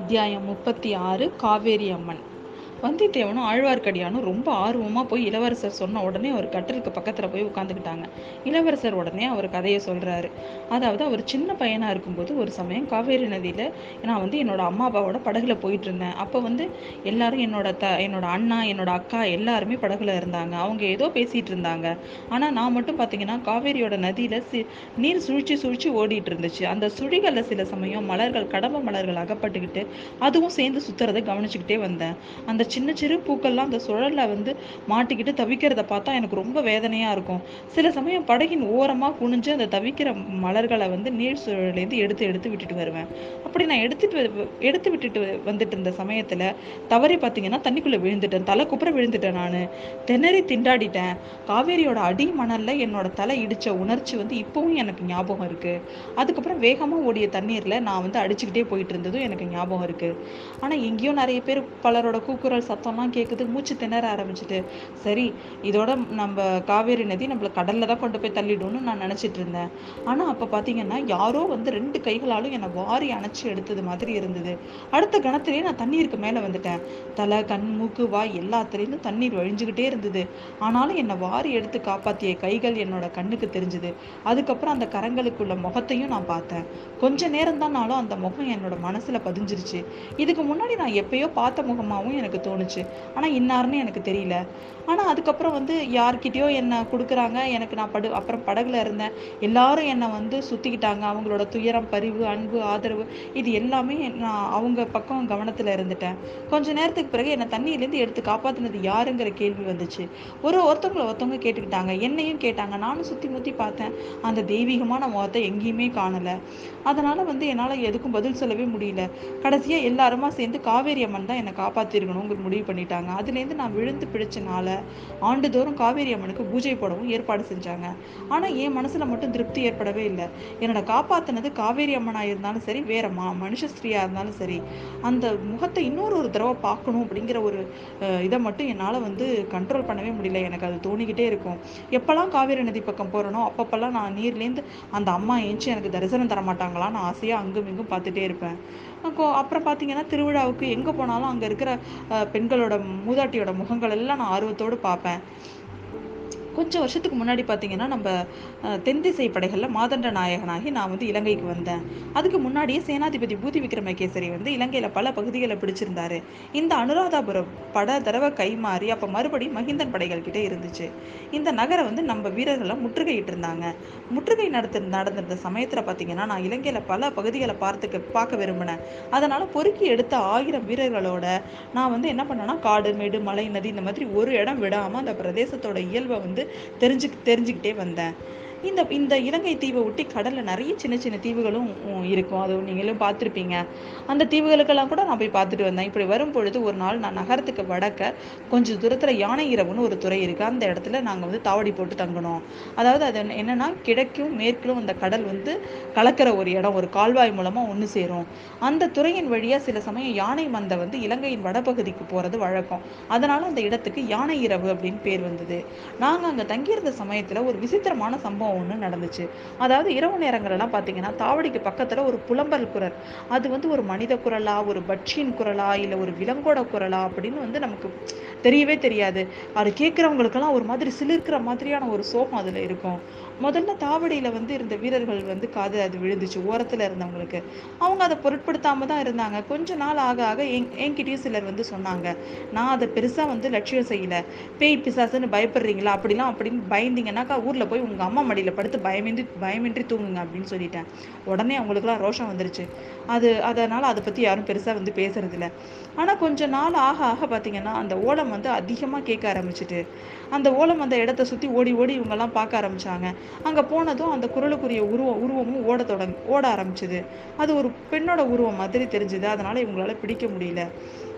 அத்தியாயம் முப்பத்தி ஆறு காவேரி அம்மன். வந்தியத்தேவனும் ஆழ்வார்க்கடியானும் ரொம்ப ஆர்வமாக போய் இளவரசர் சொன்ன உடனே அவர் கட்டிலுக்கு பக்கத்தில் போய் உட்காந்துக்கிட்டாங்க இளவரசர் உடனே அவர் கதையை சொல்கிறாரு அதாவது அவர் சின்ன பையனாக இருக்கும்போது ஒரு சமயம் காவேரி நதியில் நான் வந்து என்னோட அம்மா அப்பாவோட படகுல போயிட்டு இருந்தேன். அப்போ வந்து எல்லாரும் என்னோட த என்னோட அண்ணா என்னோட அக்கா எல்லாருமே படகுல இருந்தாங்க. அவங்க ஏதோ பேசிகிட்டு இருந்தாங்க. ஆனால் நான் மட்டும் பார்த்தீங்கன்னா காவேரியோட நதியில் சி நீர் சுழிச்சு சுழிச்சு ஓடிட்டு இருந்துச்சு. அந்த சுழிகளில் சில சமயம் மலர்கள் கடம்ப மலர்கள் அகப்பட்டுக்கிட்டு அதுவும் சேர்ந்து சுற்றுறதை கவனிச்சுக்கிட்டே வந்தேன். அந்த சின்ன சிறு பூக்கள்லாம் அந்த சுழலில் வந்து மாட்டிக்கிட்டு தவிக்கிறத பார்த்தா எனக்கு ரொம்ப வேதனையாக இருக்கும். சில சமயம் படகின் ஓரமாக குனிஞ்சு அந்த தவிக்கிற மலர்களை வந்து நீர் சுழலேருந்து எடுத்து எடுத்து விட்டுட்டு வருவேன். அப்படி நான் எடுத்துட்டு வ- எடுத்து விட்டுட்டு வந்துட்டு இருந்த சமயத்தில் தவறி பார்த்தீங்கன்னா தண்ணிக்குள்ளே விழுந்துட்டேன். தலை குப்புற விழுந்துட்டேன் நான். திணறி திண்டாடிட்டேன். காவேரியோட அடி மணலில் என்னோட தலை இடித்த உணர்ச்சி வந்து இப்போவும் எனக்கு ஞாபகம் இருக்குது அதுக்கப்புறம் வேகமாக ஓடிய தண்ணீரில் நான் வந்து அடிச்சுக்கிட்டே போயிட்டு இருந்ததும் எனக்கு ஞாபகம் இருக்குது ஆனால் எங்கேயோ நிறைய பேர் பலரோட கூக்குரல் சத்தம்லாம் கேட்குது மூச்சு திணற ஆரம்பிச்சிட்டு சரி இதோட நம்ம காவேரி நதி நம்மள கடல்ல தான் கொண்டு போய் தள்ளிடும்னு நான் நினச்சிட்டு இருந்தேன். ஆனால் அப்போ பார்த்தீங்கன்னா யாரோ வந்து ரெண்டு கைகளாலும் என்னை வாரி அணைச்சி எடுத்தது மாதிரி இருந்தது. அடுத்த கணத்திலேயே நான் தண்ணீருக்கு மேலே வந்துட்டேன். தலை கண் மூக்கு வாய் எல்லாத்துலேயும் தண்ணீர் வழிஞ்சுக்கிட்டே இருந்தது. ஆனாலும் என்னை வாரி எடுத்து காப்பாற்றிய கைகள் என்னோட கண்ணுக்கு தெரிஞ்சுது. அதுக்கப்புறம் அந்த கரங்களுக்குள்ள முகத்தையும் நான் பார்த்தேன். கொஞ்ச நேரம் தானாலும் அந்த முகம் என்னோட மனசுல பதிஞ்சிருச்சு. இதுக்கு முன்னாடி நான் எப்பயோ பார்த்த முகமாகவும் எனக்கு தோணுச்சு. ஆனால் இன்னாருன்னு எனக்கு தெரியல. ஆனால் அதுக்கப்புறம் வந்து யார்கிட்டயோ என்னை கொடுக்குறாங்க. எனக்கு நான் படு அப்புறம் படகுல இருந்தேன். எல்லாரும் என்னை வந்து சுற்றிக்கிட்டாங்க அவங்களோட துயரம் பரிவு அன்பு ஆதரவு இது எல்லாமே நான் அவங்க பக்கம் கவனத்தில் இருந்துட்டேன். கொஞ்ச நேரத்துக்கு பிறகு என்னை தண்ணியிலேருந்து எடுத்து காப்பாத்தினது யாருங்கிற கேள்வி வந்துச்சு. ஒரு ஒருத்தவங்களை ஒருத்தவங்க கேட்டுக்கிட்டாங்க. என்னையும் கேட்டாங்க. நானும் சுற்றி முற்றி பார்த்தேன். அந்த தெய்வீகமான முகத்தை எங்கேயுமே காணலை. அதனால் வந்து என்னால் எதுக்கும் பதில் சொல்லவே முடியல. கடைசியாக எல்லாருமா சேர்ந்து காவேரி அம்மன் தான் என்னை காப்பாற்றிருக்கணும் முடிவு பண்ணிட்டாங்க. அதுலேருந்து நான் விழுந்து பிடிச்சனால ஆண்டுதோறும் காவேரி அம்மனுக்கு பூஜை போடவும் ஏற்பாடு செஞ்சாங்க. ஆனால் என் மனசில் மட்டும் திருப்தி ஏற்படவே இல்லை. என்னோட காப்பாற்றினது காவேரி அம்மனாக இருந்தாலும் சரி வேற மா மனுஷ ஸ்திரீயாக இருந்தாலும் சரி அந்த முகத்தை இன்னொரு ஒரு தடவை பார்க்கணும் அப்படிங்கிற ஒரு இதை மட்டும் என்னால் வந்து கண்ட்ரோல் பண்ணவே முடியல. எனக்கு அது தோணிக்கிட்டே இருக்கும். எப்போல்லாம் காவேரி நதி பக்கம் போகிறனோ அப்பப்பெல்லாம் நான் நீர்லேருந்து அந்த அம்மா ஏஞ்சி எனக்கு தரிசனம் தர மாட்டாங்களான்னு ஆசையாக அங்கும் இங்கும் பார்த்துட்டே இருப்பேன். அப்புறம் பார்த்தீங்கன்னா திருவிழாவுக்கு எங்கே போனாலும் அங்கே இருக்கிற பெண்களோட மூதாட்டியோட முகங்கள் எல்லாம் நான் ஆர்வத்தோடு பார்ப்பேன். கொஞ்சம் வருஷத்துக்கு முன்னாடி பார்த்தீங்கன்னா நம்ம தென்திசை படைகளில் மாதண்ட நாயகனாகி நான் வந்து இலங்கைக்கு வந்தேன். அதுக்கு முன்னாடியே சேனாதிபதி பூதி விக்ரமகேசரி வந்து இலங்கையில் பல பகுதிகளை பிடிச்சிருந்தாரு. இந்த அனுராதாபுரம் பட தடவை கைமாறி அப்போ மறுபடியும் மகிந்தன் படைகள் கிட்டே இருந்துச்சு. இந்த நகரை வந்து நம்ம வீரர்களை முற்றுகையிட்டு இருந்தாங்க முற்றுகை நடத்த நடந்திருந்த சமயத்தில் பார்த்தீங்கன்னா நான் இலங்கையில் பல பகுதிகளை பார்த்துக்க பார்க்க விரும்பினேன். அதனால் பொறுக்கி எடுத்த ஆயிரம் வீரர்களோட நான் வந்து என்ன பண்ணேன்னா காடு மேடு மலை நதி இந்த மாதிரி ஒரு இடம் விடாமல் அந்த பிரதேசத்தோட இயல்பை வந்து தெரிஞ்சு தெரிஞ்சுக்கிட்டே வந்தேன். இந்த இந்த இலங்கை தீவை ஒட்டி கடலில் நிறைய சின்ன சின்ன தீவுகளும் இருக்கும். அது நீங்களும் பார்த்துருப்பீங்க. அந்த தீவுகளுக்கெல்லாம் கூட நான் போய் பார்த்துட்டு வந்தேன். இப்படி வரும் பொழுது ஒரு நாள் நான் நகரத்துக்கு வடக்க கொஞ்சம் தூரத்தில் யானை இரவுன்னு ஒரு துறை இருக்குது அந்த இடத்துல நாங்கள் வந்து தாவடி போட்டு தங்கணும் அதாவது அது என்ன- கிழக்கும் மேற்கிலும் அந்த கடல் வந்து கலக்கிற ஒரு இடம் ஒரு கால்வாய் மூலமாக ஒன்று சேரும். அந்த துறையின் வழியாக சில சமயம் யானை மந்தை வந்து இலங்கையின் வடபகுதிக்கு போகிறது வழக்கம். அதனால அந்த இடத்துக்கு யானை இரவு அப்படின்னு பேர் வந்தது. நாங்கள் அங்கே தங்கியிருந்த சமயத்தில் ஒரு விசித்திரமான சம்பவம் ஒன்று நடந்துச்சு. அதாவது இரவு நேரங்களெல்லாம் பார்த்தீங்கன்னா தாவடிக்கு பக்கத்தில் ஒரு புலம்பல் குரல். அது வந்து ஒரு மனித குரலா ஒரு பட்சியின் குரலா இல்லை ஒரு விலங்கோட குரலா அப்படின்னு வந்து நமக்கு தெரியவே தெரியாது. அது கேட்குறவங்களுக்கெல்லாம் ஒரு மாதிரி சிலிர்க்கிற மாதிரியான ஒரு சோகம் அதில் இருக்கும். முதல்ல தாவடியில் வந்து இருந்த வீரர்கள் வந்து காது அது விழுந்துச்சு ஓரத்தில் இருந்தவங்களுக்கு. அவங்க அதை பொருட்படுத்தாமல் தான் இருந்தாங்க. கொஞ்ச நாள் ஆக ஆக என் என்கிட்டயும் சிலர் வந்து சொன்னாங்க நான் அதை பெருசாக வந்து லட்சியம் செய்யலை. பேய் பிசாசுன்னு பயப்படுறீங்களா? அப்படிலாம் அப்படின்னு பயந்தீங்கன்னாக்கா ஊரில் போய் உங்கள் அம்மா மடியில் படுத்து பயமின்றி பயமின்றி தூங்குங்க அப்படின்னு சொல்லிட்டேன். உடனே அவங்களுக்குலாம் ரோஷம் வந்துருச்சு. அது அதனால் அதை பற்றி யாரும் பெருசாக வந்து பேசுறதில்ல. ஆனால் கொஞ்ச நாள் ஆக ஆக பார்த்தீங்கன்னா அந்த ஓலம் வந்து அதிகமாக கேட்க ஆரம்பிச்சிட்டு அந்த ஓலம் அந்த இடத்த சுற்றி ஓடி ஓடி இவங்கெல்லாம் பார்க்க ஆரம்பித்தாங்க அங்கே போனதும் அந்த குரலுக்குரிய உருவம் உருவமும் ஓட தொடங்க ஓட ஆரம்பிச்சது. அது ஒரு பெண்ணோட உருவம் மாதிரி தெரிஞ்சுது. அதனால் இவங்களால பிடிக்க முடியல.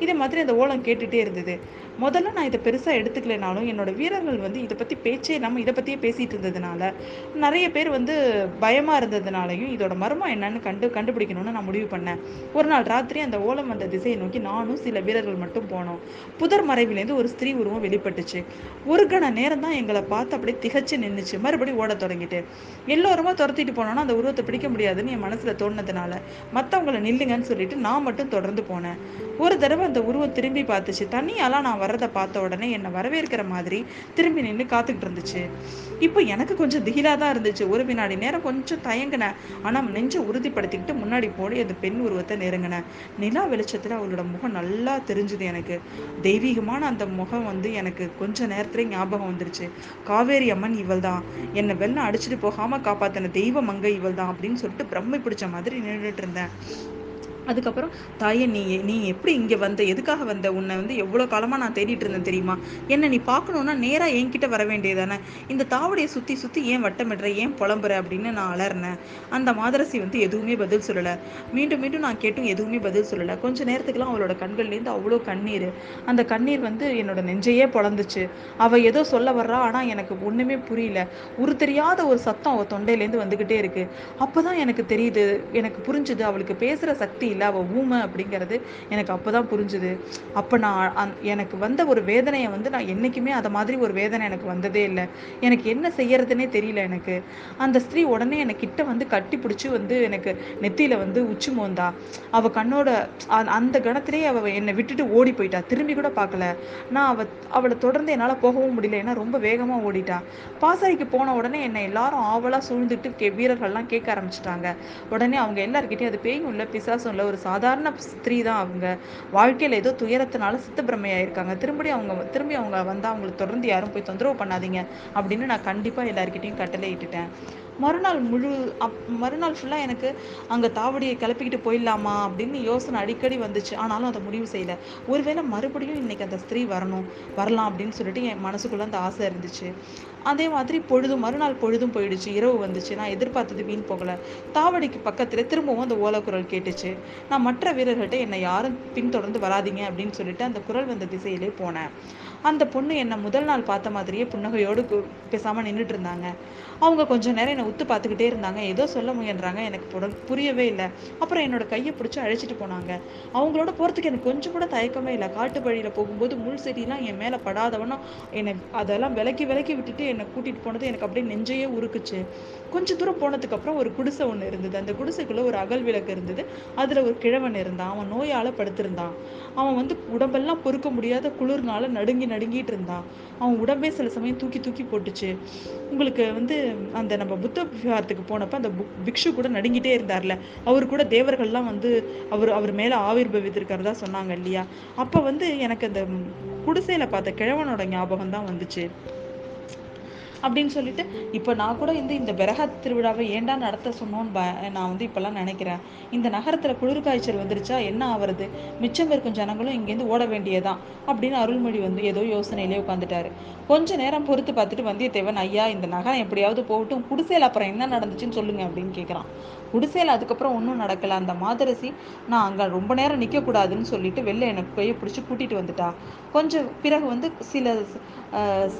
இதே மாதிரி அந்த ஓலம் கேட்டுகிட்டே இருந்தது. முதல்ல நான் இதை பெருசாக எடுத்துக்கலைனாலும் என்னோட வீரர்கள் வந்து இதை பற்றி பேச்சே நம்ம இதை பற்றியே பேசிகிட்டு இருந்ததுனால நிறைய பேர் வந்து பயமாக இருந்ததுனாலையும் இதோட மர்மம் என்னன்னு கண்டு கண்டுபிடிக்கணும்னு நான் முடிவு பண்ணேன். ஒரு நாள் ராத்திரி அந்த ஓலம் வந்த திசையை நோக்கி நானும் சில வீரர்கள் மட்டும் போனோம். புதர் மறைவிலேருந்து ஒரு ஸ்திரீ உருவம் வெளிப்பட்டுச்சு. ஒரு ஒரு கண நேரம் தான் எங்களை பார்த்து அப்படியே திகச்சு நின்றுச்சு மறுபடியும் ஓட தொடங்கிட்டு. எல்லோருமா துரத்திட்டு போனோன்னா அந்த உருவத்தை பிடிக்க முடியாதுன்னு என் மனசில் தோணுனதுனால மற்றவங்கள நில்லுங்கன்னு சொல்லிட்டு நான் மட்டும் தொடர்ந்து போனேன். ஒரு தடவை அந்த உருவம் திரும்பி பார்த்துச்சு. தண்ணியெல்லாம் நான் வர்றதை பார்த்த உடனே என்னை வரவேற்கிற மாதிரி திரும்பி நின்று காத்துக்கிட்டு இருந்துச்சு. இப்போ எனக்கு கொஞ்சம் திகிலாக தான் இருந்துச்சு. ஒரு வினாடி நேரம் கொஞ்சம் தயங்கினேன். ஆனால் நெஞ்சை உறுதிப்படுத்திக்கிட்டு முன்னாடி போடி அந்த பெண் உருவத்தை நெருங்கினேன். நிலா வெளிச்சத்தில் அவளோட முகம் நல்லா தெரிஞ்சுது எனக்கு. தெய்வீகமான அந்த முகம் வந்து எனக்கு கொஞ்ச நேரத்துல ஞாபகம் வந்துருச்சு. காவேரி அம்மன் இவள் தான் என்னை வெள்ளம் அடிச்சுட்டு போகாமல் காப்பாத்தின தெய்வ மங்கை இவள் தான் அப்படின்னு சொல்லிட்டு பிரம்மை பிடிச்ச மாதிரி நின்றுட்டு இருந்தேன். அதுக்கப்புறம் தாயே நீ நீ எப்படி இங்கே வந்த? எதுக்காக வந்த? உன்னை வந்து எவ்வளோ காலமாக நான் தேடிட்டு இருந்தேன் தெரியுமா? என்ன நீ பார்க்கணுன்னா நேராக என்கிட்ட வர வேண்டியதானே இந்த தாவடியை சுற்றி சுற்றி ஏன் வட்டமிடுற? ஏன் புலம்புற? அப்படின்னு நான் அலறினேன். அந்த மாதரசி வந்து எதுவுமே பதில் சொல்லலை. மீண்டும் மீண்டும் நான் கேட்டும் எதுவுமே பதில் சொல்லலை. கொஞ்ச நேரத்துக்குலாம் அவளோட கண்கள்லேருந்து அவ்வளோ கண்ணீர். அந்த கண்ணீர் வந்து என்னோட நெஞ்சையே பொழந்துச்சு. அவள் ஏதோ சொல்ல வர்றா ஆனால் எனக்கு ஒன்றுமே புரியல. ஒரு தெரியாத ஒரு சத்தம் அவள் தொண்டையிலேருந்து வந்துக்கிட்டே இருக்குது அப்போ தான் எனக்கு தெரியுது எனக்கு புரிஞ்சுது அவளுக்கு பேசுகிற சக்தி இல்லை அவள் ஊமை அப்படிங்கிறது எனக்கு அப்போ தான் புரிஞ்சுது. அப்போ நான் அந் எனக்கு வந்த ஒரு வேதனையை வந்து நான் என்றைக்குமே அதை மாதிரி ஒரு வேதனை எனக்கு வந்ததே இல்லை. எனக்கு என்ன செய்யறதுன்னே தெரியல எனக்கு. அந்த ஸ்திரீ உடனே என்னை கிட்ட வந்து கட்டி பிடிச்சி வந்து எனக்கு நெத்தியில் வந்து உச்சி மோந்தா. அவள் கண்ணோட அந்த கணத்திலே அவள் என்னை விட்டுட்டு ஓடி போயிட்டா. திரும்பி கூட பார்க்கல நான் அவ அவளை தொடர்ந்து என்னால் போகவும் முடியல. ஏன்னா ரொம்ப வேகமாக ஓடிட்டா. பாசறைக்கு போன உடனே என்னை எல்லாரும் ஆவலாக சூழ்ந்துட்டு கே வீரர்கள்லாம் கேட்க ஆரம்பிச்சிட்டாங்க. உடனே அவங்க எல்லார்கிட்டயும் அது பேயும் இல்லை பிசாசும் இல்லை ஒரு சாதாரண ஸ்திரீ தான் அவங்க. வாழ்க்கையில் ஏதோ துயரத்தினால சித்தப்பிரமையாயிருக்காங்க. திரும்படி அவங்க திரும்பி அவங்க வந்தால் அவங்களை தொடர்ந்து யாரும் போய் தொந்தரவு பண்ணாதீங்க. அப்படின்னு நான் கண்டிப்பாக எல்லார்கிட்டயும் கட்டளையிட்டுட்டேன் மறுநாள் முழு அப் மறுநாள் ஃபுல்லாக எனக்கு அங்கே தாவடியை கிளப்பிக்கிட்டு போயிடலாமா அப்படின்னு யோசனை அடிக்கடி வந்துச்சு. ஆனாலும் அதை முடிவு செய்யல. ஒருவேளை மறுபடியும் இன்றைக்கி அந்த ஸ்திரீ வரணும் வரலாம் அப்படின்னு சொல்லிட்டு என் மனசுக்குள்ளே அந்த ஆசை இருந்துச்சு. அதே மாதிரி பொழுதும் மறுநாள் பொழுதும் போயிடுச்சு. இரவு வந்துச்சு. நான் எதிர்பார்த்தது வீண் போகல. தாவடிக்கு பக்கத்தில் திரும்பவும் அந்த ஓலக்குரல் கேட்டுச்சு. நான் மற்ற வீரர்கள்ட்ட என்னை யாரும் பின்தொடர்ந்து வராதீங்க அப்படின்னு சொல்லிட்டு அந்த குரல் வந்த திசையிலே போனேன். அந்த பொண்ணு என்னை முதல் நாள் பார்த்த மாதிரியே புன்னகையோடு கு- நின்றுட்டு இருந்தாங்க. அவங்க கொஞ்சம் நேரம் என்னை உத்து பார்த்துக்கிட்டே இருந்தாங்க. ஏதோ சொல்ல முயன்றாங்க. எனக்கு புட- புரியவே இல்லை. அப்புறம் என்னோட கையை பிடிச்சி அழைச்சிட்டு போனாங்க. அவங்களோட போகிறதுக்கு எனக்கு கொஞ்சம் கூட தயக்கமே இல்லை. காட்டு வழியில் போகும்போது முள் செடிலாம் என் மேலே படாதவனும் என்னை அதெல்லாம் விலக்கி விலக்கி விட்டுட்டு என்னை கூட்டிகிட்டு போனது எனக்கு அப்படியே நெஞ்சையே உருக்குச்சு. கொஞ்சம் தூரம் போனதுக்கப்புறம் ஒரு குடிசை ஒன்று இருந்தது. அந்த குடிசைக்குள்ளே ஒரு அகல் விளக்கு இருந்தது. அதில் ஒரு கிழவன் இருந்தான். அவன் நோயால் படுத்திருந்தான். அவன் வந்து உடம்பெல்லாம் பொறுக்க முடியாத குளிர்னால நடுங்கி நடுங்கிட்டு இருந்தான் அவன் உடம்பே சில சமயம் தூக்கி தூக்கி போட்டுச்சு. உங்களுக்கு வந்து அந்த நம்ம புத்த விஹாரத்துக்கு போனப்ப அந்த புக் பிக்ஷு கூட நடுங்கிட்டே இருந்தார்ல. அவர் கூட தேவர்கள்லாம் வந்து அவர் அவர் மேல ஆவிர்பவித்திருக்கிறதா சொன்னாங்க இல்லையா? அப்ப வந்து எனக்கு அந்த குடிசையில் குடிசையில பார்த்த கிழவனோட ஞாபகம் தான் வந்துச்சு. அப்படின்னு சொல்லிட்டு இப்போ நான் கூட இந்த இந்த பெரஹத் திருவிழாவை ஏன்டா நடத்த சொன்னோன்னு ப- நான் வந்து இப்போல்லாம் நினைக்கிறேன். இந்த நகரத்தில் குளிர் காய்ச்சல் வந்துருச்சா என்ன ஆவறது? மிச்சம் இருக்கும் ஜனங்களும் இங்கேருந்து ஓட வேண்டியதான் அப்படின்னு அருள்மொழி வந்து ஏதோ யோசனையிலே உட்காந்துட்டாரு கொஞ்ச நேரம் பொறுத்து பார்த்துட்டு வந்தியத்தேவன் ஐயா இந்த நகரம் எப்படியாவது போகட்டும் குடிசையில் அப்புறம் என்ன நடந்துச்சுன்னு சொல்லுங்க அப்படின்னு கேட்குறான் குடிசையில் அதுக்கப்புறம் ஒன்றும் நடக்கலை. அந்த மாதரசி நான் அங்கே ரொம்ப நேரம் நிற்கக்கூடாதுன்னு சொல்லிட்டு வெளில எனக்கு கையை பிடிச்சி கூட்டிகிட்டு வந்துட்டா. கொஞ்சம் பிறகு வந்து சில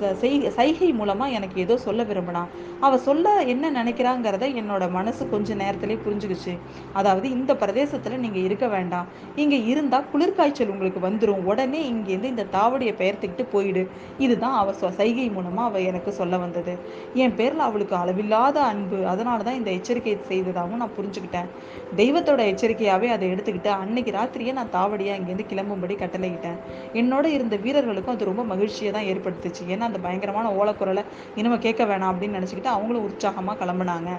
ச- சைகை மூலமாக எனக்கு ஏதோ சொல்ல விரும்பினா அவள் சொல்ல என்ன நினைக்கிறாங்கிறத என்னோட மனசு கொஞ்ச நேரத்திலே புரிஞ்சுக்கிச்சு. அதாவது இந்த பிரதேசத்தில் நீங்கள் இருக்க வேண்டாம். இங்கே இருந்தால் குளிர்காய்ச்சல் உங்களுக்கு வந்துடும் உடனே இங்கேருந்து இந்த தாவடியை பெயர்த்துக்கிட்டு போயிடு. இதுதான் அவள் சைகை மூலமாக அவள் எனக்கு சொல்ல வந்தது. என் பேரில் அவளுக்கு அளவில்லாத அன்பு. அதனால தான் இந்த எச்சரிக்கை செய்ததாகவும் நான் புரிஞ்சுக்கிட்டேன். தெய்வத்தோட எச்சரிக்கையாவே அதை எடுத்துக்கிட்டு அன்னைக்கு ராத்திரியே நான் தாவடியா இங்கேருந்து கிளம்பும்படி கட்டளையிட்டேன். என்னோட இருந்த வீரர்களுக்கும் அது ரொம்ப மகிழ்ச்சியை தான் ஏற்படுத்துச்சு. ஏன்னா அந்த பயங்கரமான ஓலக்குரலை இனிமே கேட்க வேணாம் அப்படின்னு நினச்சிக்கிட்டு அவங்களும் உற்சாகமா கிளம்புனாங்க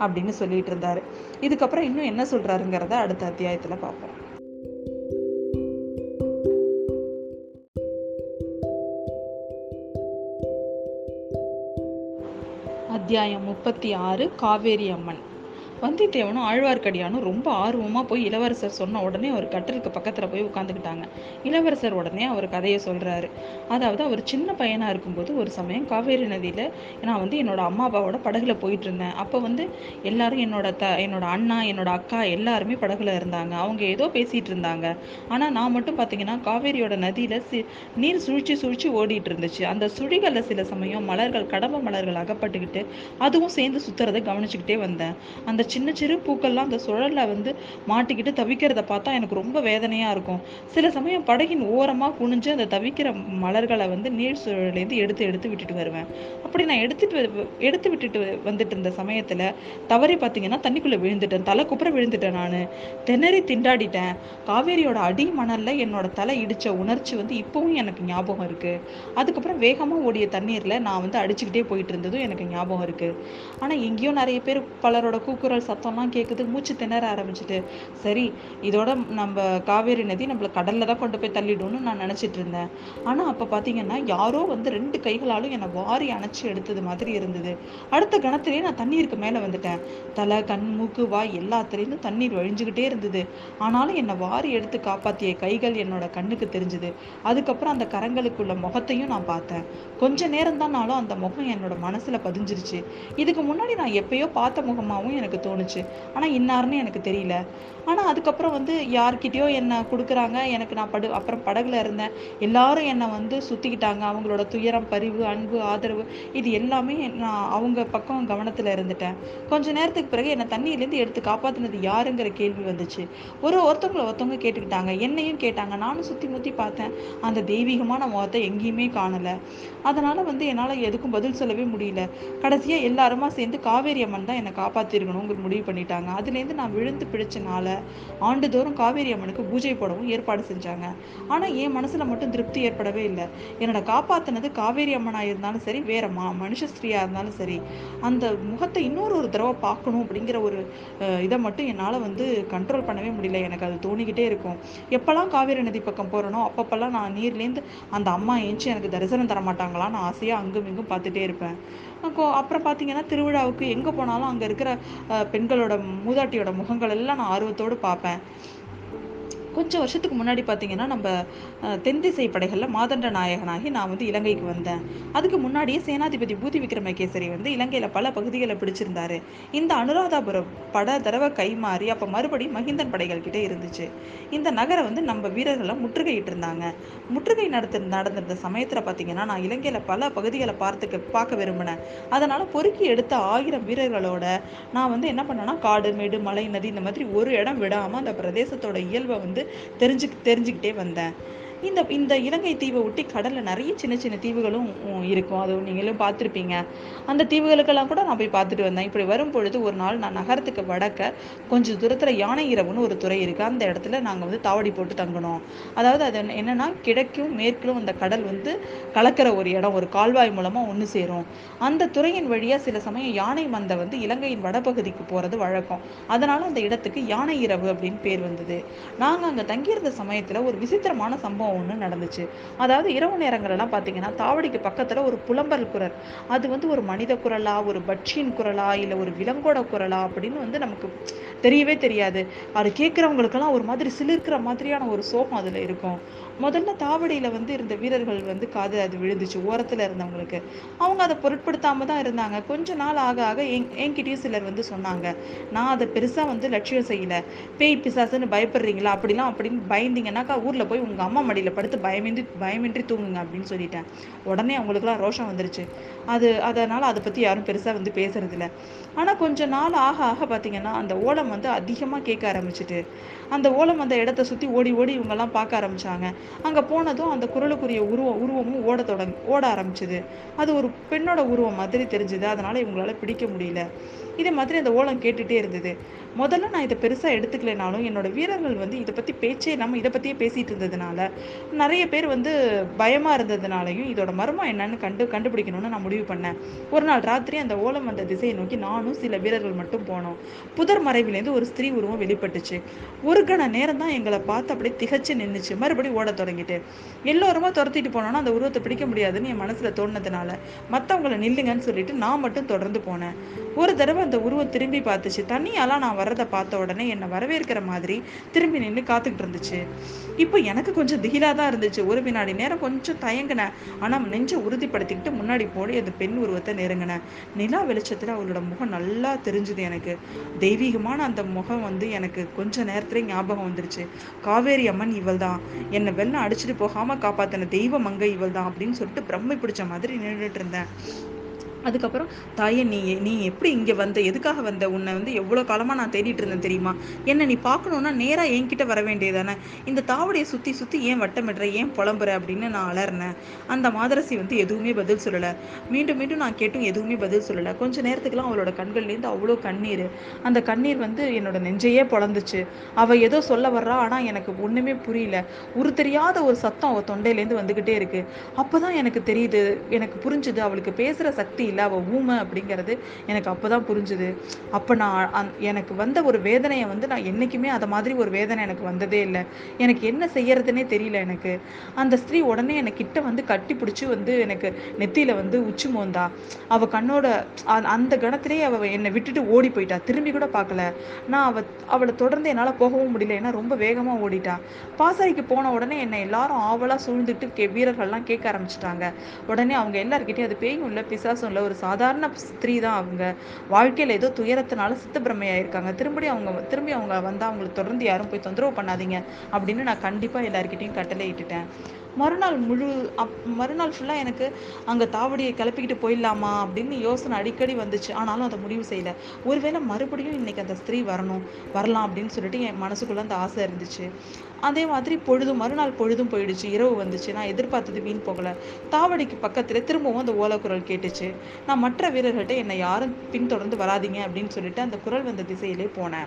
அப்படின்னு சொல்லிட்டு இருந்தாரு. இதுக்கப்புறம் இன்னும் என்ன சொல்றாருங்கிறத அடுத்த அத்தியாயத்துல பார்ப்போம். அத்தியாயம் முப்பத்தி ஆறு காவேரி அம்மன். வந்தியத்தேவனும் ஆழ்வார்க்கடியானும் ரொம்ப ஆர்வமாக போய் இளவரசர் சொன்ன உடனே அவர் கட்டிலுக்கு பக்கத்தில் போய் உட்காந்துக்கிட்டாங்க இளவரசர் உடனே அவர் கதையை சொல்கிறாரு அதாவது அவர் சின்ன பையனாக இருக்கும்போது ஒரு சமயம் காவேரி நதியில் நான் வந்து என்னோட அம்மா அப்பாவோட படகுல போயிட்டு இருந்தேன். அப்போ வந்து எல்லாரும் என்னோட த என்னோட அண்ணா என்னோட அக்கா எல்லாருமே படகுல இருந்தாங்க. அவங்க ஏதோ பேசிகிட்டு இருந்தாங்க. ஆனால் நான் மட்டும் பார்த்தீங்கன்னா காவேரியோட நதியில் சி நீர் சுழிச்சு சுழிச்சு ஓடிட்டு இருந்துச்சு. அந்த சுழிகளில் சில சமயம் மலர்கள் கடம்ப மலர்கள் அகப்பட்டுக்கிட்டு அதுவும் சேர்ந்து சுற்றுறதை கவனிச்சுக்கிட்டே வந்தேன். அந்த சின்ன சிறு பூக்கள்லாம் அந்த சுழலில் வந்து மாட்டிக்கிட்டு தவிக்கிறத பார்த்தா எனக்கு ரொம்ப வேதனையாக இருக்கும். சில சமயம் படகின் ஓரமாக குனிஞ்சு அந்த தவிக்கிற மலர்களை வந்து நீர் சுழலேருந்து எடுத்து எடுத்து விட்டுட்டு வருவேன். அப்படி நான் எடுத்துட்டு எடுத்து விட்டுட்டு வந்துட்டு இருந்த சமயத்தில் தவறி பார்த்தீங்கன்னா தண்ணிக்குள்ளே விழுந்துட்டேன். தலை குப்புற விழுந்துட்டேன் நான். திணறி திண்டாடிட்டேன். காவேரியோட அடி மணலில் என்னோட தலை இடித்த உணர்ச்சி வந்து இப்போவும் எனக்கு ஞாபகம் இருக்குது அதுக்கப்புறம் வேகமாக ஓடிய தண்ணீரில் நான் வந்து அடிச்சுக்கிட்டே போயிட்டு இருந்ததும் எனக்கு ஞாபகம் இருக்குது ஆனால் எங்கேயோ நிறைய பேர் பலரோட கூக்குரல் சத்தம்லாம் கேட்குது மூச்சு திணற ஆரம்பிச்சிட்டு. சரி இதோட நம்ம காவேரி நதி நம்மளை கடலில் தான் கொண்டு போய் தள்ளிடும்னு நான் நினச்சிட்டு இருந்தேன். ஆனால் அப்போ பார்த்தீங்கன்னா யாரோ வந்து ரெண்டு கைகளாலும் என்னை வாரி அணைச்சு எடுத்தது மாதிரி இருந்தது. அடுத்த கணத்திலேயே நான் தண்ணீருக்கு மேலே வந்துட்டேன். தலை கண் மூக்கு வாய் எல்லாத்துலேயும் தண்ணீர் வழிஞ்சுக்கிட்டே இருந்தது. ஆனாலும் என்னை வாரி எடுத்து காப்பாத்திய கைகள் என்னோட கண்ணுக்கு தெரிஞ்சுது. அதுக்கப்புறம் அந்த கரங்களுக்குள்ள முகத்தையும் நான் பார்த்தேன். கொஞ்ச நேரம் தானாலும் அந்த முகம் என்னோட மனசுல பதிஞ்சிருச்சு. இதுக்கு முன்னாடி நான் எப்பயோ பார்த்த முகமாகவும் எனக்கு தோணுச்சு. ஆனால் இன்னார்னு எனக்கு தெரியல. ஆனால் அதுக்கப்புறம் வந்து யார்கிட்டயோ என்னை கொடுக்குறாங்க. எனக்கு நான் படு அப்புறம் படகுல இருந்தேன். எல்லாரும் என்னை வந்து சுற்றிக்கிட்டாங்க அவங்களோட துயரம் பரிவு அன்பு ஆதரவு இது எல்லாமே நான் அவங்க பக்கம் கவனத்தில் இருந்துட்டேன். கொஞ்ச நேரத்துக்கு பிறகு என்னை தண்ணியிலேருந்து எடுத்து காப்பாற்றினது யாருங்கிற கேள்வி வந்துச்சு. ஒரு ஒருத்தவங்களை ஒருத்தவங்க கேட்டுக்கிட்டாங்க. என்னையும் கேட்டாங்க. நானும் சுற்றி முற்றி பார்த்தேன். அந்த தெய்வீகமான முகத்தை எங்கேயுமே காணலை. அதனால் வந்து என்னால் எதுக்கும் பதில் சொல்லவே முடியல. கடைசியாக எல்லாருமா சேர்ந்து காவேரி அம்மன் தான் என்னை காப்பாற்றிருக்கணும் காப்பாத்திருக்கணுங்கிற முடிவு பண்ணிட்டாங்க. அதுலேருந்து நான் விழுந்து பிடிச்சனால ஆண்டுதோறும் காவேரி அம்மனுக்கு பூஜை போடவும் ஏற்பாடு செஞ்சாங்க. ஆனால் என் மனசில் மட்டும் திருப்தி ஏற்படவே இல்லை. என்னோட காப்பாத்துனது காவேரி அம்மனாக இருந்தாலும் சரி வேற மா மனுஷ ஸ்திரீயாக இருந்தாலும் சரி அந்த முகத்தை இன்னொரு ஒரு தடவை பார்க்கணும் அப்படிங்கிற ஒரு இதை மட்டும் என்னால் வந்து கண்ட்ரோல் பண்ணவே முடியல. எனக்கு அது தோணிக்கிட்டே இருக்கும். எப்போல்லாம் காவேரி நதி பக்கம் போகிறனோ அப்பப்பெல்லாம் நான் நீர்லேருந்து அந்த அம்மா ஏஞ்சி எனக்கு தரிசனம் தர மாட்டாங்களான்னு ஆசையாக அங்கும் இங்கும் பார்த்துட்டே இருப்பேன். கோ அப்புறம் பார்த்தீங்கன்னா திருவிழாவுக்கு எங்க போனாலும் அங்க இருக்கிற அஹ், பெண்களோட மூதாட்டியோட முகங்கள் எல்லாம் நான் ஆர்வத்தோடு பார்ப்பேன். கொஞ்சம் வருஷத்துக்கு முன்னாடி பார்த்தீங்கன்னா நம்ம தென்திசை படைகளில் மாதண்ட நாயகனாகி நான் வந்து இலங்கைக்கு வந்தேன். அதுக்கு முன்னாடியே சேனாதிபதி பூதி விக்ரமகேசரி வந்து இலங்கையில் பல பகுதிகளை பிடிச்சிருந்தாரு. இந்த அனுராதாபுரம் பட தடவை கைமாறி அப்போ மறுபடி மறுபடியும் மகிந்தன் படைகள் கிட்டே இருந்துச்சு. இந்த நகரை வந்து நம்ம வீரர்கள்லாம் முற்றுகையிட்டு இருந்தாங்க முற்றுகை நடத்த நடந்திருந்த சமயத்தில் பார்த்தீங்கன்னா நான் இலங்கையில் பல பகுதிகளை பார்த்துக்க பார்க்க விரும்பினேன். அதனால் பொறுக்கி எடுத்த ஆயிரம் வீரர்களோட நான் வந்து என்ன பண்ணேன்னா காடு மேடு மலை நதி இந்த மாதிரி ஒரு இடம் விடாமல் அந்த பிரதேசத்தோட இயல்பை வந்து தெரிஞ்சு தெரிஞ்சுக்கிட்டே வந்தேன். இந்த இந்த இலங்கை தீவை ஒட்டி கடலில் நிறைய சின்ன சின்ன தீவுகளும் இருக்கும். அது நீங்களும் பார்த்துருப்பீங்க. அந்த தீவுகளுக்கெல்லாம் கூட நான் போய் பார்த்துட்டு வந்தேன். இப்படி வரும் பொழுது ஒரு நாள் நான் நகரத்துக்கு வடக்க கொஞ்சம் தூரத்தில் யானை இரவுன்னு ஒரு துறை இருக்குது அந்த இடத்துல நாங்கள் வந்து தாவடி போட்டு தங்கணும் அதாவது அது என்ன- கிழக்கும் மேற்கிலும் அந்த கடல் வந்து கலக்கிற ஒரு இடம் ஒரு கால்வாய் மூலமாக ஒன்று சேரும். அந்த துறையின் வழியாக சில சமயம் யானை மந்தை வந்து இலங்கையின் வடபகுதிக்கு போகிறது வழக்கம். அதனால அந்த இடத்துக்கு யானை இரவு அப்படின்னு பேர் வந்தது. நாங்கள் அங்கே தங்கியிருந்த சமயத்தில் ஒரு விசித்திரமான சம்பவம் ஒண்ணு நடந்துச்சு. அதாவது இரவு நேரங்கள்லாம் பாத்தீங்கன்னா தாவடிக்கு பக்கத்துல ஒரு புலம்பல் குரல். அது வந்து ஒரு மனித குரலா ஒரு பட்சியின் குரலா இல்ல ஒரு விலங்கோட குரலா அப்படின்னு வந்து நமக்கு தெரியவே தெரியாது. அது கேட்குறவங்களுக்கெல்லாம் ஒரு மாதிரி சிலிர்க்கிற மாதிரியான ஒரு சோகம் அதுல இருக்கும். முதல்ல தாவடியில் வந்து இருந்த வீரர்கள் வந்து காது அது விழுந்துச்சு ஓரத்தில் இருந்தவங்களுக்கு. அவங்க அதை பொருட்படுத்தாமல் தான் இருந்தாங்க. கொஞ்ச நாள் ஆக ஆக என் என்கிட்டயும் சிலர் வந்து சொன்னாங்க நான் அதை பெருசாக வந்து லட்சியம் செய்யலை. பேய் பிசாசுன்னு பயப்படுறீங்களா? அப்படிலாம் அப்படின்னு பயந்தீங்கன்னாக்கா ஊரில் போய் உங்கள் அம்மா மடியில் படுத்து பயமின்றி பயமின்றி தூங்குங்க அப்படின்னு சொல்லிட்டேன். உடனே அவங்களுக்குலாம் ரோஷம் வந்துருச்சு. அது அதனால் அதை பற்றி யாரும் பெருசாக வந்து பேசுறதில்ல. ஆனால் ஆனா கொஞ்ச நாள் ஆக ஆக பார்த்தீங்கன்னா அந்த ஓலம் வந்து அதிகமாக கேட்க ஆரம்பிச்சிட்டு அந்த ஓலம் அந்த இடத்த சுற்றி ஓடி ஓடி இவங்கெல்லாம் பார்க்க ஆரம்பித்தாங்க அங்கே போனதும் அந்த குரலுக்குரிய உருவம் உருவமும் ஓட தொடங்க ஓட ஆரம்பிச்சது. அது ஒரு பெண்ணோட உருவம் மாதிரி தெரிஞ்சுது. அதனால் இவங்களால பிடிக்க முடியல. இதே மாதிரி அந்த ஓலம் கேட்டுகிட்டே இருந்தது. முதல்ல நான் இதை பெருசாக எடுத்துக்கலைனாலும் என்னோட வீரர்கள் வந்து இதை பற்றி பேச்சே இல்லாமல் இதை பற்றியே பேசிகிட்டு இருந்ததுனால நிறைய பேர் வந்து பயமாக இருந்ததுனாலையும் இதோட மர்மம் என்னன்னு கண்டு கண்டுபிடிக்கணும்னு நான் முடிவு பண்ணேன். ஒரு நாள் ராத்திரி அந்த ஓலம் வந்த திசையை நோக்கி நானும் சில வீரர்கள் மட்டும் போனோம். புதர் மறைவிலேருந்து ஒரு ஸ்திரீ உருவம் வெளிப்பட்டுச்சு. ஒரு கண நேரம் தான் எங்களை பார்த்து அப்படியே திகைச்சு நின்றுச்சு மறுபடியும் ஓட தொடங்கிட்டு எல்லோருமா துரத்திட்டு போனோம்னா அந்த உருவத்தை பிடிக்க முடியாதுன்னு என் மனசில் தோணுனதுனால மற்றவங்களை நில்லுங்கன்னு சொல்லிட்டு நான் மட்டும் தொடர்ந்து போனேன். ஒரு தடவை அந்த உருவம் திரும்பி பார்த்துச்சு. தண்ணியாலாம் நான் வர்றதை பார்த்த உடனே என்னை வரவேற்கிற மாதிரி திரும்பி நின்று காத்துக்கிட்டு இருந்துச்சு. இப்போ எனக்கு கொஞ்சம் திகிலாக தான் இருந்துச்சு. ஒரு வினாடி நேரம் கொஞ்சம் தயங்கினேன். ஆனால் நெஞ்சை உறுதிப்படுத்திக்கிட்டு முன்னாடி போய் அந்த பெண் உருவத்தை நெருங்கினேன். நிலா வெளிச்சத்தில் அவளோட முகம் நல்லா தெரிஞ்சுது எனக்கு. தெய்வீகமான அந்த முகம் வந்து எனக்கு கொஞ்ச நேரத்துல ஞாபகம் வந்துருச்சு. காவேரி அம்மன் இவள் தான் என்னை வெள்ளம் அடிச்சுட்டு போகாம காப்பாத்தின தெய்வ மங்கை இவள் தான் அப்படின்னு சொல்லிட்டு பிரம்மை பிடிச்ச மாதிரி நின்றுட்டு இருந்தேன். அதுக்கப்புறம் தாயே நீ நீ எப்படி இங்கே வந்த? எதுக்காக வந்த? உன்னை வந்து எவ்வளோ காலமாக நான் தேடிட்டு இருந்தேன் தெரியுமா? என்ன நீ பார்க்கணுன்னா நேராக என்கிட்ட வர வேண்டியதானே இந்த தாவடியை சுற்றி சுற்றி ஏன் வட்டமிடுற? ஏன் புலம்புற? அப்படின்னு நான் அலறினேன். அந்த மாதரசி வந்து எதுவுமே பதில் சொல்லலை. மீண்டும் மீண்டும் நான் கேட்டும் எதுவுமே பதில் சொல்லலை. கொஞ்ச நேரத்துக்குலாம் அவளோட கண்கள்லேருந்து அவ்வளோ கண்ணீர். அந்த கண்ணீர் வந்து என்னோட நெஞ்சையே பொழந்துச்சு. அவள் ஏதோ சொல்ல வர்றா ஆனால் எனக்கு ஒன்றுமே புரியல. ஒரு தெரியாத ஒரு சத்தம் அவள் தொண்டையிலேருந்து வந்துக்கிட்டே இருக்குது அப்போ தான் எனக்கு தெரியுது எனக்கு புரிஞ்சுது அவளுக்கு பேசுகிற சக்தி இல்லை அவள் ஊமை அப்படிங்கிறது எனக்கு அப்போ தான் புரிஞ்சுது. அப்போ நான் அந் எனக்கு வந்த ஒரு வேதனையை வந்து நான் என்றைக்குமே அதை மாதிரி ஒரு வேதனை எனக்கு வந்ததே இல்லை. எனக்கு என்ன செய்யறதுனே தெரியல எனக்கு. அந்த ஸ்திரீ உடனே என்னை கிட்ட வந்து கட்டி பிடிச்சி வந்து எனக்கு நெத்தியில் வந்து உச்சி மோந்தா. அவள் கண்ணோட அந்த கணத்திலேயே அவள் என்னை விட்டுட்டு ஓடி போயிட்டா. திரும்பி கூட பார்க்கல நான் அவ அவளை தொடர்ந்து என்னால் போகவும் முடியல. ஏன்னா ரொம்ப வேகமாக ஓடிட்டா. பாசறைக்கு போன உடனே என்னை எல்லாரும் ஆவலாக சூழ்ந்துட்டு கே வீரர்கள்லாம் கேட்க ஆரம்பிச்சிட்டாங்க. உடனே அவங்க எல்லாருக்கிட்டையும் அது பேயும் இல்லை பிசாசும் இல்லை ஒரு சாதாரண ஸ்திரீ தான் அவங்க. வாழ்க்கையில் ஏதோ துயரத்தினால சித்த பிரமையாயிருக்காங்க திரும்பி அவங்க திரும்பி அவங்க வந்தால் அவங்களுக்கு தொடர்ந்து யாரும் போய் தொந்தரவு பண்ணாதீங்க அப்படின்னு நான் கண்டிப்பாக எல்லாருக்கிட்டையும் கட்டளை இட்டுட்டேன். மறுநாள் முழு அப் மறுநாள் ஃபுல்லாக எனக்கு அங்கே தாவடியை கிளப்பிக்கிட்டு போயிடலாமா அப்படின்னு யோசனை அடிக்கடி வந்துச்சு. ஆனாலும் அதை முடிவு செய்யல. ஒருவேளை மறுபடியும் இன்னைக்கு அந்த ஸ்திரீ வரணும் வரலாம் அப்படின்னு சொல்லிட்டு என் மனசுக்குள்ளே அந்த ஆசை இருந்துச்சு. அதே மாதிரி பொழுதும் மறுநாள் பொழுதும் போயிடுச்சு. இரவு வந்துச்சு. நான் எதிர்பார்த்தது வீண் போகல. தாவடிக்கு பக்கத்தில் திரும்பவும் அந்த ஓலக்குரல் கேட்டுச்சு. நான் மற்ற வீரர்கள்ட்ட என்னை யாரும் பின்தொடர்ந்து வராதீங்க அப்படின்னு சொல்லிட்டு அந்த குரல் வந்த திசையிலே போனேன்.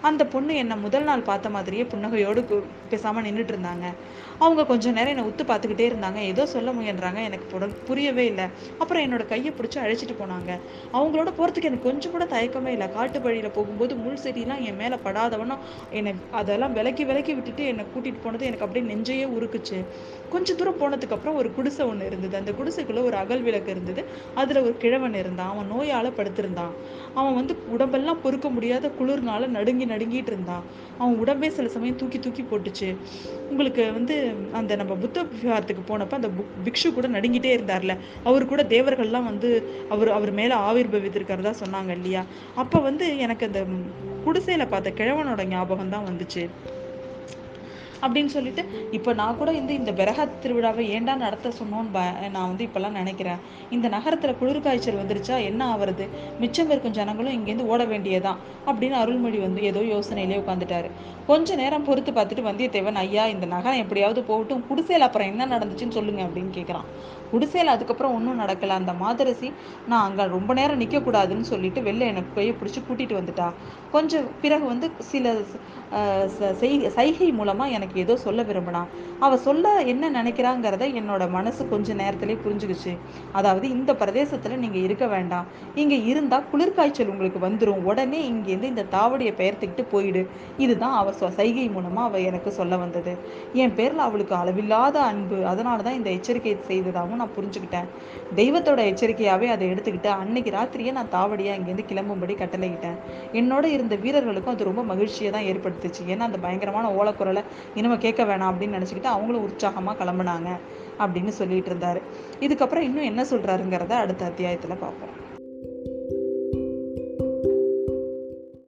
அந்த பொண்ணு என்னை முதல் நாள் பார்த்த மாதிரியே புன்னகையோடு கு- நின்றுட்டு இருந்தாங்க. அவங்க கொஞ்ச நேரம் என்னை உத்து பார்த்துக்கிட்டே இருந்தாங்க. ஏதோ சொல்ல முயன்றாங்க. எனக்கு புட- புரியவே இல்லை. அப்புறம் என்னோட கையை பிடிச்சி அழைச்சிட்டு போனாங்க. அவங்களோட போகிறதுக்கு எனக்கு கொஞ்சம் கூட தயக்கமே இல்லை. காட்டு வழியில் போகும்போது முள் செடிலாம் என் மேலே படாதவனும் என்னை அதெல்லாம் விலக்கி விலக்கி விட்டுட்டு என்னை கூட்டிட்டு போனது எனக்கு அப்படியே நெஞ்சையே உருக்குச்சு. கொஞ்ச தூரம் போனதுக்கு அப்புறம் ஒரு குடிசை ஒன்று இருந்தது. அந்த குடிசைக்குள்ள ஒரு அகல் விளக்கு இருந்தது. அதுல ஒரு கிழவன் இருந்தான். அவன் நோயால படுத்திருந்தான். அவன் வந்து உடம்பெல்லாம் பொறுக்க முடியாத குளிர்னால நடுங்கி நடுங்கிட்டு இருந்தான். அவன் உடம்பே சில சமயம் தூக்கி தூக்கி போட்டுச்சு. உங்களுக்கு வந்து அந்த நம்ம புத்த விஹாரத்துக்கு போனப்ப அந்த புக் பிக்ஷு கூட நடுங்கிட்டே இருந்தார்ல. அவர் கூட தேவர்கள்லாம் வந்து அவர் அவர் மேல ஆவிர்பவித்திருக்கிறதா சொன்னாங்க இல்லையா? அப்ப வந்து எனக்கு அந்த குடிசையில பார்த்த கிழவனோட ஞாபகம் தான் வந்துச்சு. அப்படின்னு சொல்லிட்டு இப்போ நான் கூட இந்த இந்த பெரஹத் திருவிழாவை ஏண்டா நடத்த சொன்னோன்னு நான் வந்து இப்பெல்லாம் நினைக்கிறேன். இந்த நகரத்துல குளிர்காய்ச்சல் வந்துருச்சா என்ன ஆவறது? மிச்சம் இருக்கும் ஜனங்களும் இங்கேருந்து ஓட வேண்டியதான் அப்படின்னு அருள்மொழி வந்து ஏதோ யோசனையிலே உட்காந்துட்டாரு கொஞ்ச நேரம் பொறுத்து பார்த்துட்டு வந்தியத்தேவன் ஐயா இந்த நகரம் எப்படியாவது போகட்டும். குடிசையில் அப்புறம் என்ன நடந்துச்சுன்னு சொல்லுங்க அப்படின்னு கேட்குறான் குடிசையில் அதுக்கப்புறம் ஒன்றும் நடக்கல. அந்த மாதரசி நான் அங்கே ரொம்ப நேரம் நிற்கக்கூடாதுன்னு சொல்லிட்டு வெளில எனக்கு கையை பிடிச்சி கூட்டிகிட்டு வந்துட்டா. கொஞ்சம் பிறகு வந்து சில ச- சைகை மூலமாக எனக்கு ஏதோ சொல்ல விரும்பினா. அவள் சொல்ல என்ன நினைக்கிறாங்கிறத என்னோட மனசு கொஞ்ச நேரத்திலே புரிஞ்சுக்கிச்சு. அதாவது இந்த பிரதேசத்தில் நீங்கள் இருக்க வேண்டாம். இங்கே இருந்தால் குளிர்காய்ச்சல் உங்களுக்கு வந்துடும் உடனே இங்கேருந்து இந்த தாவடியை பெயர்த்துக்கிட்டு போயிடு. இதுதான் அவ சைகை மூலமாக அவள் எனக்கு சொல்ல வந்தது. என் பேரில் அவளுக்கு அளவில்லாத அன்பு. அதனால தான் இந்த எச்சரிக்கை செய்ததாகவும் நான் புரிஞ்சுக்கிட்டேன். தெய்வத்தோட எச்சரிக்கையாகவே அதை எடுத்துக்கிட்டு அன்னைக்கு ராத்திரியே நான் தாவடியாக இங்கேருந்து கிளம்பும்படி கட்டளையிட்டேன். என்னோட இருந்த வீரர்களுக்கும் அது ரொம்ப மகிழ்ச்சியை தான் ஏற்படுத்துச்சு. ஏன்னா அந்த பயங்கரமான ஓலக்குரலை இனிமே கேட்க வேணாம் அப்படின்னு நினச்சிக்கிட்டு அவங்களும் உற்சாகமாக கிளம்புனாங்க அப்படின்னு சொல்லிட்டு இருந்தாரு. இதுக்கப்புறம் இன்னும் என்ன சொல்கிறாருங்கிறத அடுத்த அத்தியாயத்தில் பார்ப்போம்.